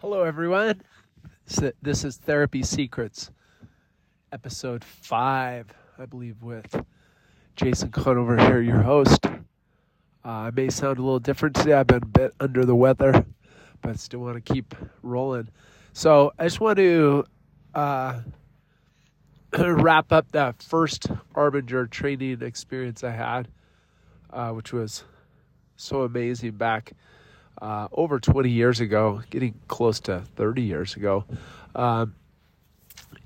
Hello, everyone. This is Therapy Secrets, episode five, I believe, with Jason Conover here, your host. Uh, I may sound a little different today. I've been a bit under the weather, but I still want to keep rolling. So I just want to uh, wrap up that first Arbinger training experience I had, uh, which was so amazing back uh, over 20 years ago, getting close to 30 years ago. Um,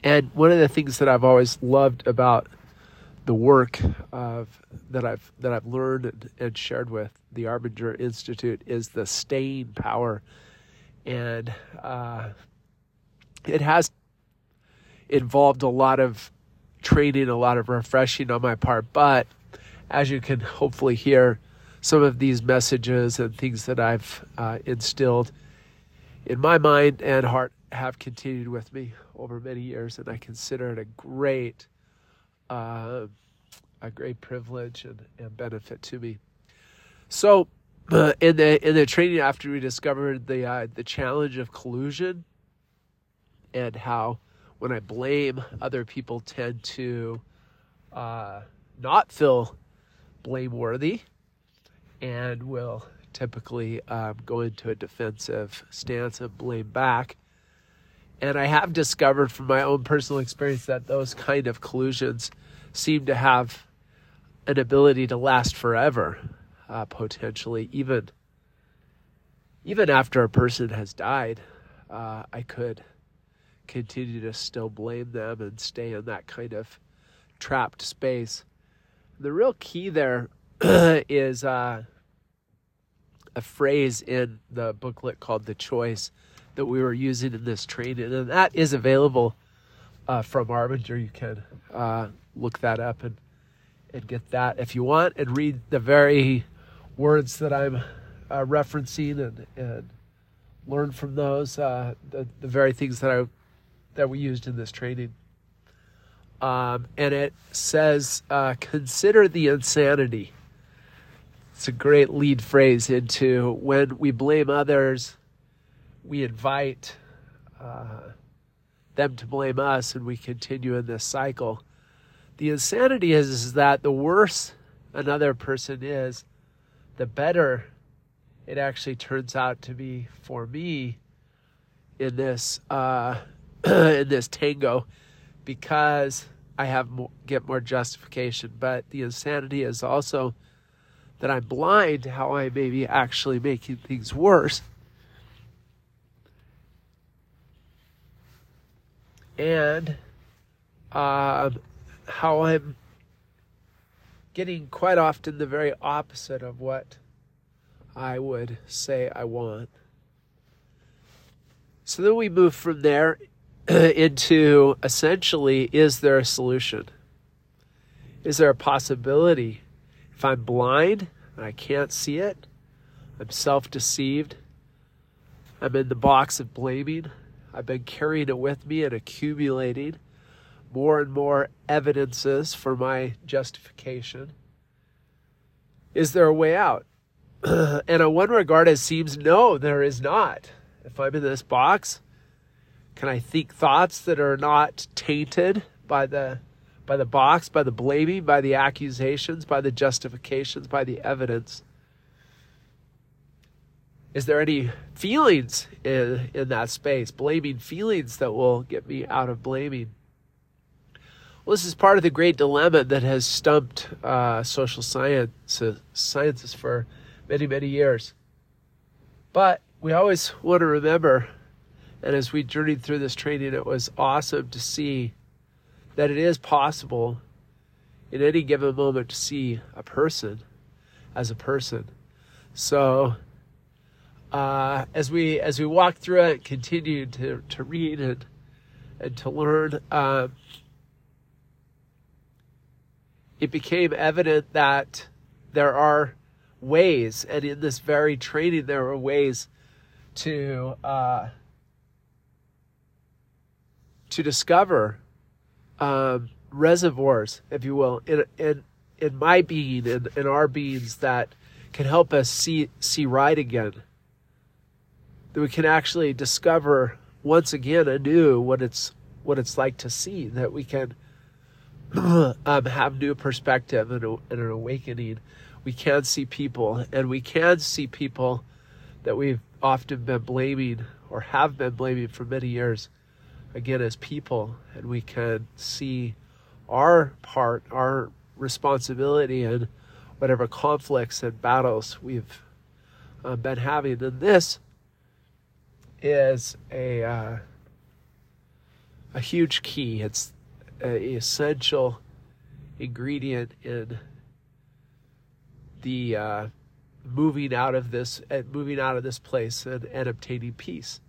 and one of the things that I've always loved about the work of, that I've that I've learned and, shared with the Arbinger Institute is the staying power, and uh, it has involved a lot of training, a lot of refreshing on my part. But as you can hopefully hear, some of these messages and things that I've uh, instilled in my mind and heart have continued with me over many years, and I consider it a great, uh, a great privilege and, and, benefit to me. So, uh, in the in the training after we discovered the uh, the challenge of collusion and how when I blame other people tend to uh, not feel blameworthy and will typically um, go into a defensive stance and blame back. And I have discovered from my own personal experience that those kind of collusions seem to have an ability to last forever, uh, potentially, even even after a person has died. Uh, I could continue to still blame them and stay in that kind of trapped space. The real key there is uh, a phrase in the booklet called The Choice that we were using in this training, and that is available uh, from Arbinger. You can uh, look that up and and get that if you want, and read the very words that I'm uh, referencing and and learn from those uh, the the very things that I that we used in this training. Um, and it says, uh, consider the insanity it's a great lead phrase into when we blame others, we invite uh, them to blame us, and we continue in this cycle. The insanity is, is that the worse another person is, the better it actually turns out to be for me in this uh, in this tango because I have more, get more justification. But the insanity is also that I'm blind to how I may be actually making things worse. And uh, how I'm getting quite often the very opposite of what I would say I want. So then we move from there into essentially is there a solution? Is there a possibility if I'm blind and I can't see it, I'm self deceived, I'm in the box of blaming, I've been carrying it with me and accumulating more and more evidences for my justification. Is there a way out? and in one regard, it seems no, there is not. If I'm in this box, can I think thoughts that are not tainted by the by the box, by the blaming, by the accusations, by the justifications, by the evidence. Is there any feelings in, in that space, blaming feelings that will get me out of blaming? Well, this is part of the great dilemma that has stumped uh, social science, sciences for many, many years. But we always want to remember, and as we journeyed through this training, it was awesome to see that it is possible in any given moment to see a person as a person. So uh, as we as we walk through it, continue to to read and and to learn, um, it became evident that there are ways, and in this very training, there are ways to uh, to discover um, reservoirs, if you will, in in in my being and in, in our beings that can help us see see right again. that we can actually discover once again anew what it's what it's like to see that we can um, have new perspective and, and an awakening we can see people and we can see people that we've often been blaming or have been blaming for many years again as people and we can see our part our responsibility in whatever conflicts and battles we've uh, been having and this is a uh, a huge key it's an essential ingredient in the uh, moving out of this and moving out of this place and, and obtaining peace.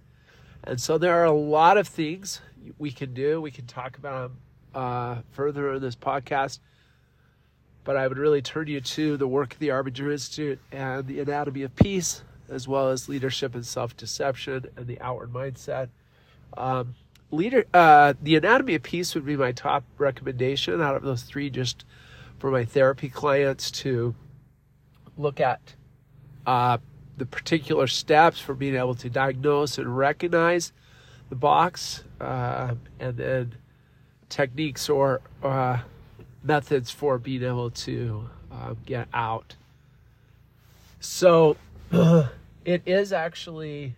And so there are a lot of things we can do. We can talk about them uh, further in this podcast. But I would really turn you to the work of the Arbinger Institute and the Anatomy of Peace, as well as leadership and self deception and the outward mindset. Um, leader, uh, the Anatomy of Peace would be my top recommendation out of those three, just for my therapy clients to look at uh, the particular steps for being able to diagnose and recognize the box, uh, and then techniques or uh, methods for being able to uh, get out. So it is actually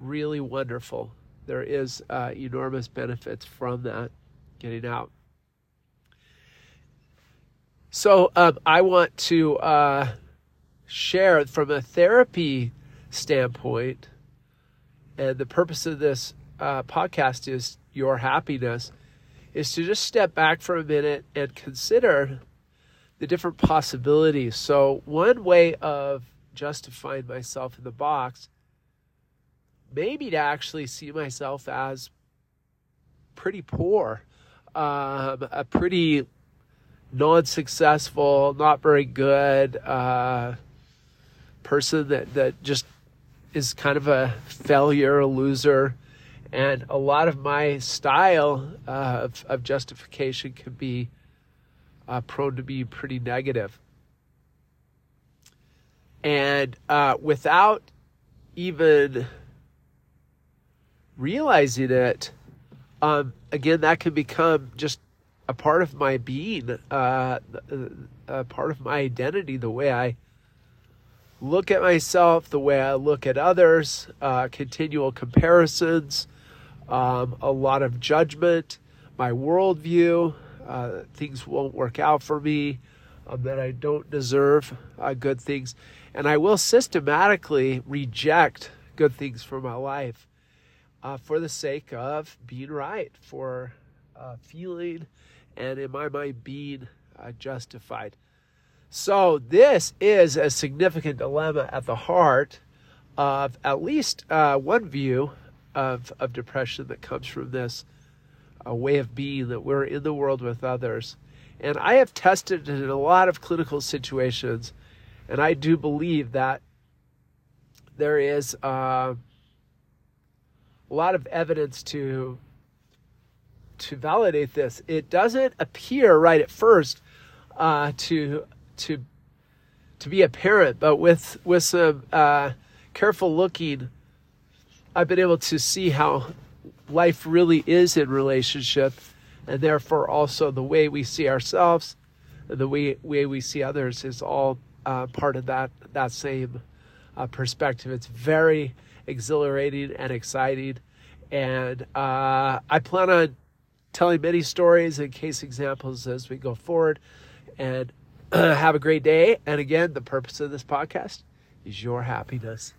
really wonderful. There is uh, enormous benefits from that getting out. So um, I want to uh, share from a therapy standpoint, and the purpose of this uh, podcast is your happiness, is to just step back for a minute and consider the different possibilities. So, one way of justifying myself in the box maybe to actually see myself as pretty poor, um, a pretty non-successful, not very good uh, person that that just is kind of a failure, a loser, and a lot of my style uh, of, of, justification can be uh, prone to be pretty negative. And uh, without even realizing it, um, again, that can become just a part of my being, uh, a part of my identity, the way I look at myself, the way I look at others, uh, continual comparisons, um, a lot of judgment, my worldview, uh, things won't work out for me, um, that I don't deserve uh, good things. And I will systematically reject good things for my life uh, for the sake of being right, for uh, feeling and in my mind being uh, justified. So, this is a significant dilemma at the heart of at least uh, one view of, of depression that comes from this uh, way of being that we're in the world with others. And I have tested it in a lot of clinical situations, and I do believe that there is uh, a lot of evidence to to validate this. It doesn't appear right at first uh, to to to be a parent, but with with some uh, careful looking, I've been able to see how life really is in relationship, and therefore also the way we see ourselves, the way way we see others is all uh, part of that that same uh, perspective. It's very exhilarating and exciting, and uh, I plan on telling many stories and case examples as we go forward, and have a great day. And again, the purpose of this podcast is your happiness.